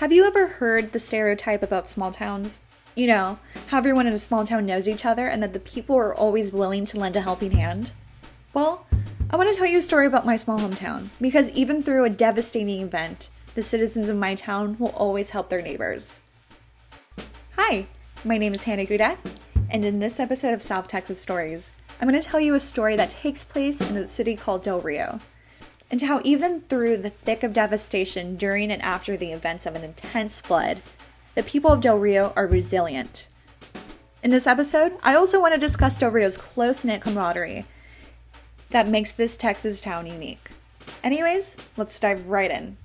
Have you ever heard the stereotype about small towns? You know, how everyone in a small town knows each other and that the people are always willing to lend a helping hand? Well, I want to tell you a story about my small hometown because even through a devastating event, the citizens of my town will always help their neighbors. Hi, my name is Hannah Goudet, and in this episode of South Texas Stories, I'm going to tell you a story that takes place in a city called Del Rio and how even through the thick of devastation during and after the events of an intense flood, the people of Del Rio are resilient. In this episode, I also want to discuss Del Rio's close knit camaraderie that makes this Texas town unique. Anyways, let's dive right in.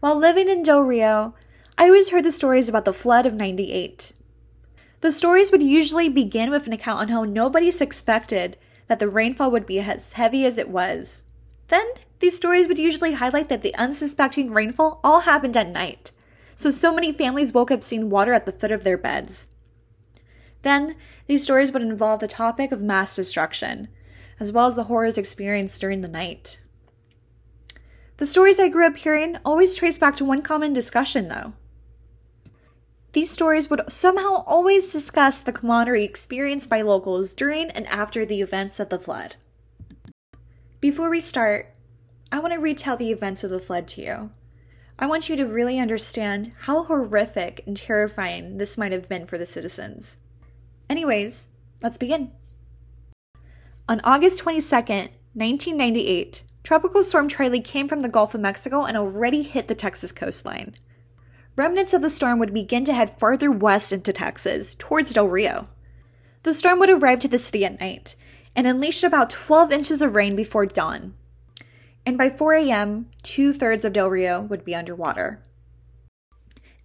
While living in Del Rio, I always heard the stories about the flood of 98. The stories would usually begin with an account on how nobody suspected that the rainfall would be as heavy as it was. Then, these stories would usually highlight that the unsuspecting rainfall all happened at night, so so many families woke up seeing water at the foot of their beds. Then, these stories would involve the topic of mass destruction, as well as the horrors experienced during the night. The stories I grew up hearing always trace back to one common discussion, though these stories would somehow always discuss the camaraderie experienced by locals during and after the events of the flood. Before we start, I want to retell the events of the flood to you. I want you to really understand how horrific and terrifying this might have been for the citizens. Anyways, let's begin. On August 22nd, 1998, Tropical Storm Charley came from the Gulf of Mexico and already hit the Texas coastline remnants of the storm would begin to head farther west into Texas, towards Del Rio. The storm would arrive to the city at night and unleashed about 12 inches of rain before dawn. And by 4 a.m., two thirds of Del Rio would be underwater.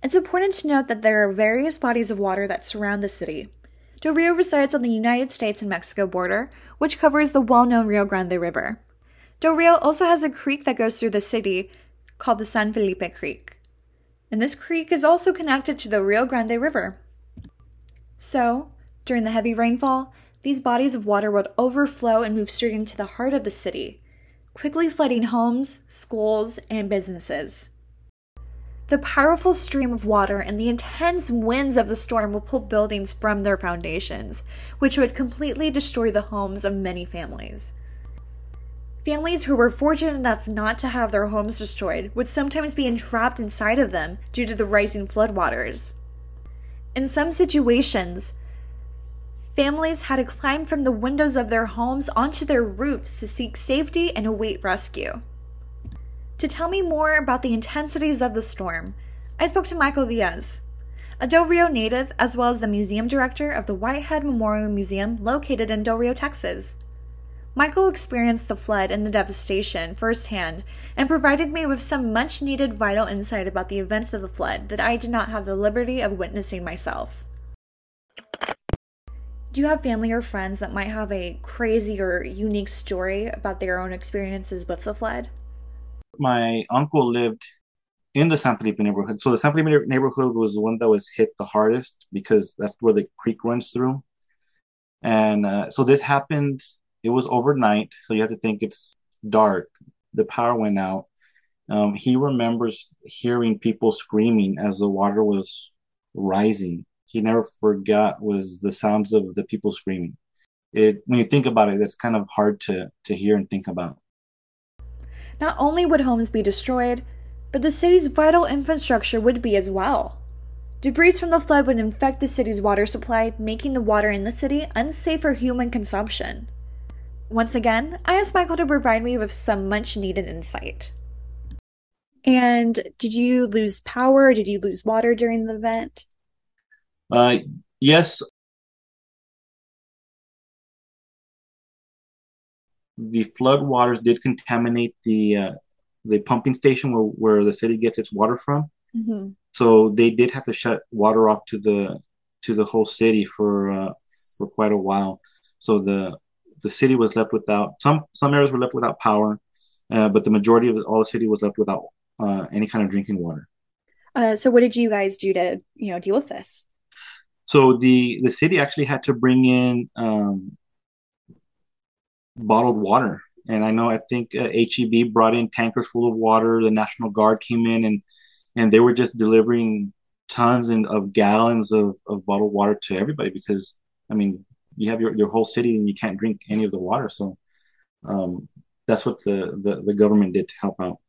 It's important to note that there are various bodies of water that surround the city. Del Rio resides on the United States and Mexico border, which covers the well known Rio Grande River. Del Rio also has a creek that goes through the city called the San Felipe Creek and this creek is also connected to the Rio Grande River. So, during the heavy rainfall, these bodies of water would overflow and move straight into the heart of the city, quickly flooding homes, schools, and businesses. The powerful stream of water and the intense winds of the storm will pull buildings from their foundations, which would completely destroy the homes of many families. Families who were fortunate enough not to have their homes destroyed would sometimes be entrapped inside of them due to the rising floodwaters. In some situations, families had to climb from the windows of their homes onto their roofs to seek safety and await rescue. To tell me more about the intensities of the storm, I spoke to Michael Diaz, a Del Rio native as well as the museum director of the Whitehead Memorial Museum located in Del Rio, Texas. Michael experienced the flood and the devastation firsthand and provided me with some much needed vital insight about the events of the flood that I did not have the liberty of witnessing myself. Do you have family or friends that might have a crazy or unique story about their own experiences with the flood? My uncle lived in the San Felipe neighborhood. So the San Felipe neighborhood was the one that was hit the hardest because that's where the creek runs through. And uh, so this happened it was overnight, so you have to think it's dark. The power went out. Um, he remembers hearing people screaming as the water was rising. He never forgot was the sounds of the people screaming. It when you think about it, it's kind of hard to to hear and think about. Not only would homes be destroyed, but the city's vital infrastructure would be as well. Debris from the flood would infect the city's water supply, making the water in the city unsafe for human consumption. Once again, I asked Michael to provide me with some much needed insight. And did you lose power? Did you lose water during the event? Uh, yes. The flood waters did contaminate the uh, the pumping station where, where the city gets its water from. Mm-hmm. So they did have to shut water off to the to the whole city for uh, for quite a while. So the the city was left without some some areas were left without power, uh, but the majority of all the city was left without uh, any kind of drinking water. Uh, so, what did you guys do to you know deal with this? So the the city actually had to bring in um, bottled water And I know I think uh, HEB brought in tankers full of water. The National Guard came in and and they were just delivering tons and of gallons of, of bottled water to everybody because I mean you have your, your whole city and you can't drink any of the water. So um, that's what the, the, the government did to help out.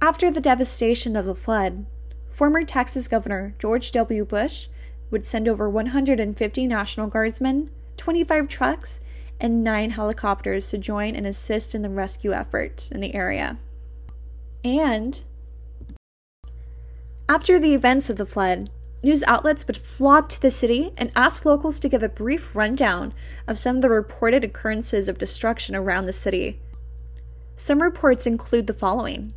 After the devastation of the flood, former Texas Governor George W. Bush would send over 150 National Guardsmen, 25 trucks, and nine helicopters to join and assist in the rescue effort in the area. And after the events of the flood, news outlets would flock to the city and ask locals to give a brief rundown of some of the reported occurrences of destruction around the city. Some reports include the following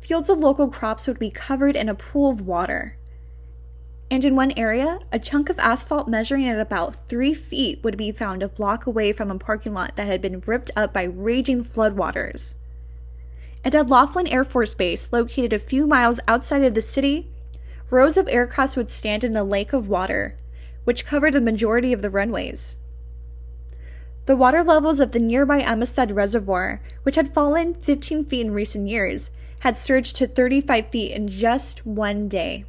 Fields of local crops would be covered in a pool of water. And in one area, a chunk of asphalt measuring at about three feet would be found a block away from a parking lot that had been ripped up by raging floodwaters. And at Laughlin Air Force Base, located a few miles outside of the city, rows of aircrafts would stand in a lake of water, which covered the majority of the runways. The water levels of the nearby Amistad Reservoir, which had fallen 15 feet in recent years, had surged to 35 feet in just one day.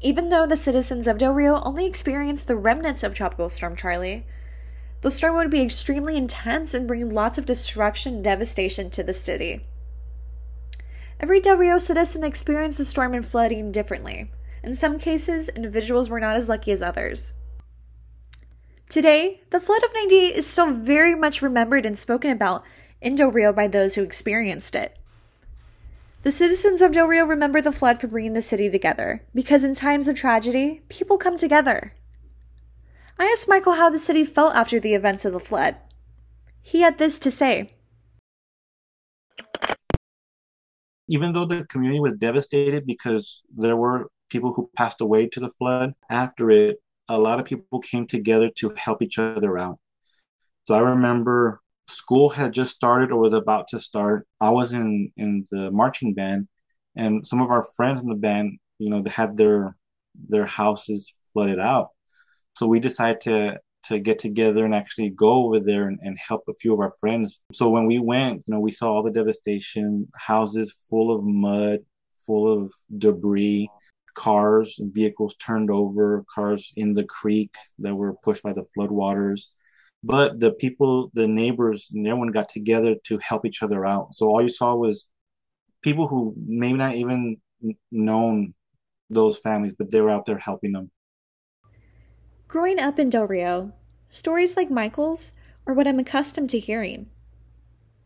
Even though the citizens of Del Rio only experienced the remnants of Tropical Storm Charley, the storm would be extremely intense and bring lots of destruction and devastation to the city. Every Del Rio citizen experienced the storm and flooding differently. In some cases, individuals were not as lucky as others. Today, the flood of 98 is still very much remembered and spoken about in Del Rio by those who experienced it. The citizens of Del Rio remember the flood for bringing the city together, because in times of tragedy, people come together. I asked Michael how the city felt after the events of the flood. He had this to say. Even though the community was devastated because there were people who passed away to the flood, after it, a lot of people came together to help each other out. So I remember school had just started or was about to start. I was in in the marching band, and some of our friends in the band, you know, they had their their houses flooded out. So we decided to to get together and actually go over there and, and help a few of our friends. So when we went, you know, we saw all the devastation, houses full of mud, full of debris, cars and vehicles turned over, cars in the creek that were pushed by the floodwaters but the people, the neighbors, and everyone got together to help each other out. So all you saw was people who maybe not even known those families, but they were out there helping them. Growing up in Del Rio, stories like Michael's are what I'm accustomed to hearing.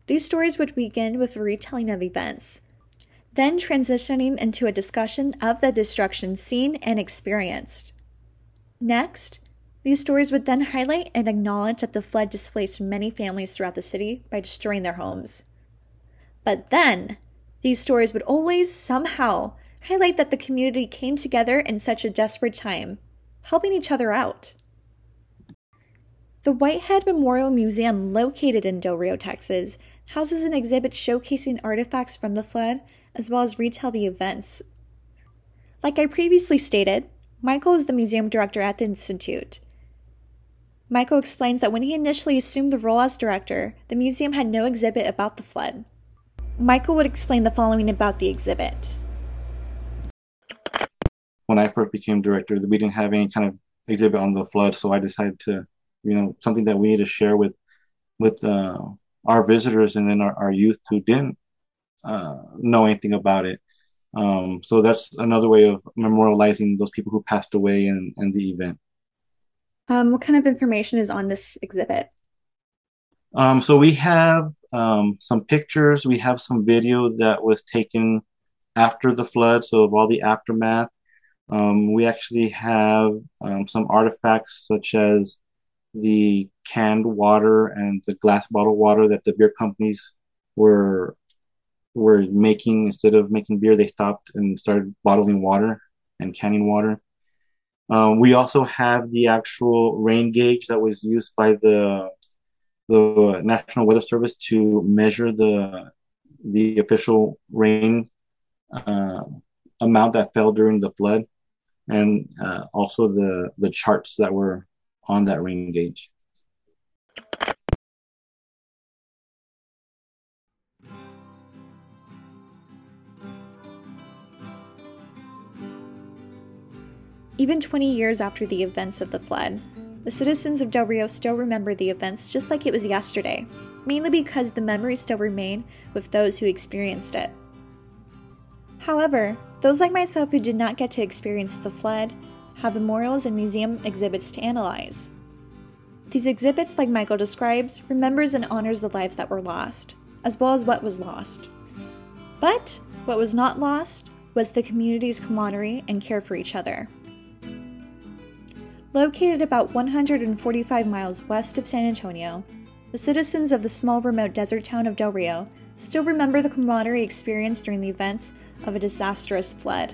These stories would begin with a retelling of events, then transitioning into a discussion of the destruction seen and experienced. Next, these stories would then highlight and acknowledge that the flood displaced many families throughout the city by destroying their homes. But then, these stories would always somehow highlight that the community came together in such a desperate time, helping each other out. The Whitehead Memorial Museum, located in Del Rio, Texas, houses an exhibit showcasing artifacts from the flood as well as retell the events. Like I previously stated, Michael is the museum director at the Institute. Michael explains that when he initially assumed the role as director, the museum had no exhibit about the flood. Michael would explain the following about the exhibit. When I first became director, we didn't have any kind of exhibit on the flood, so I decided to, you know, something that we need to share with with uh, our visitors and then our, our youth who didn't uh, know anything about it. Um, so that's another way of memorializing those people who passed away in, in the event. Um, what kind of information is on this exhibit? Um, so we have um, some pictures. We have some video that was taken after the flood, so of all the aftermath. Um, we actually have um, some artifacts such as the canned water and the glass bottle water that the beer companies were were making instead of making beer. They stopped and started bottling water and canning water. Um, we also have the actual rain gauge that was used by the the National Weather Service to measure the the official rain uh, amount that fell during the flood. And uh, also the the charts that were on that rain gauge. Even 20 years after the events of the flood, the citizens of Del Rio still remember the events just like it was yesterday, mainly because the memories still remain with those who experienced it. However, those like myself who did not get to experience the flood have memorials and museum exhibits to analyze. These exhibits, like Michael describes, remembers and honors the lives that were lost, as well as what was lost. But what was not lost was the community's camaraderie and care for each other. Located about 145 miles west of San Antonio, the citizens of the small remote desert town of Del Rio still remember the camaraderie experienced during the events of a disastrous flood.